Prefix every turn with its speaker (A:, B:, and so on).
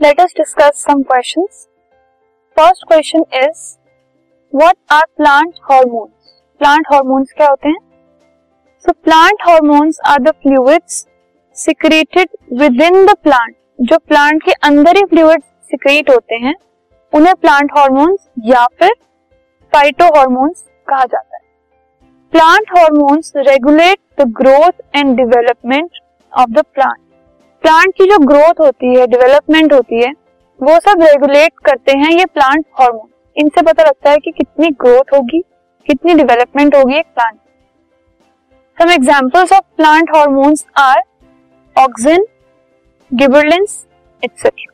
A: Let us discuss some questions first question is what are plant hormones plant hormones क्या होते हैं? So plant hormones are the fluids secreted with in the plant जो plant के अंदर ही fluids secrete होते हैं, उन्हें plant hormones या फिर फाइटो हॉर्मोन्स कहा जाता है। Plant hormones regulate the growth and development of the plant plant की जो ग्रोथ होती है डेवलपमेंट होती है, वो सब रेगुलेट करते हैं ये प्लांट हार्मोन इनसे पता लगता है कि कितनी ग्रोथ होगी, कितनी डेवलपमेंट होगी एक plant some examples of plant hormones are auxin gibberellins etcetera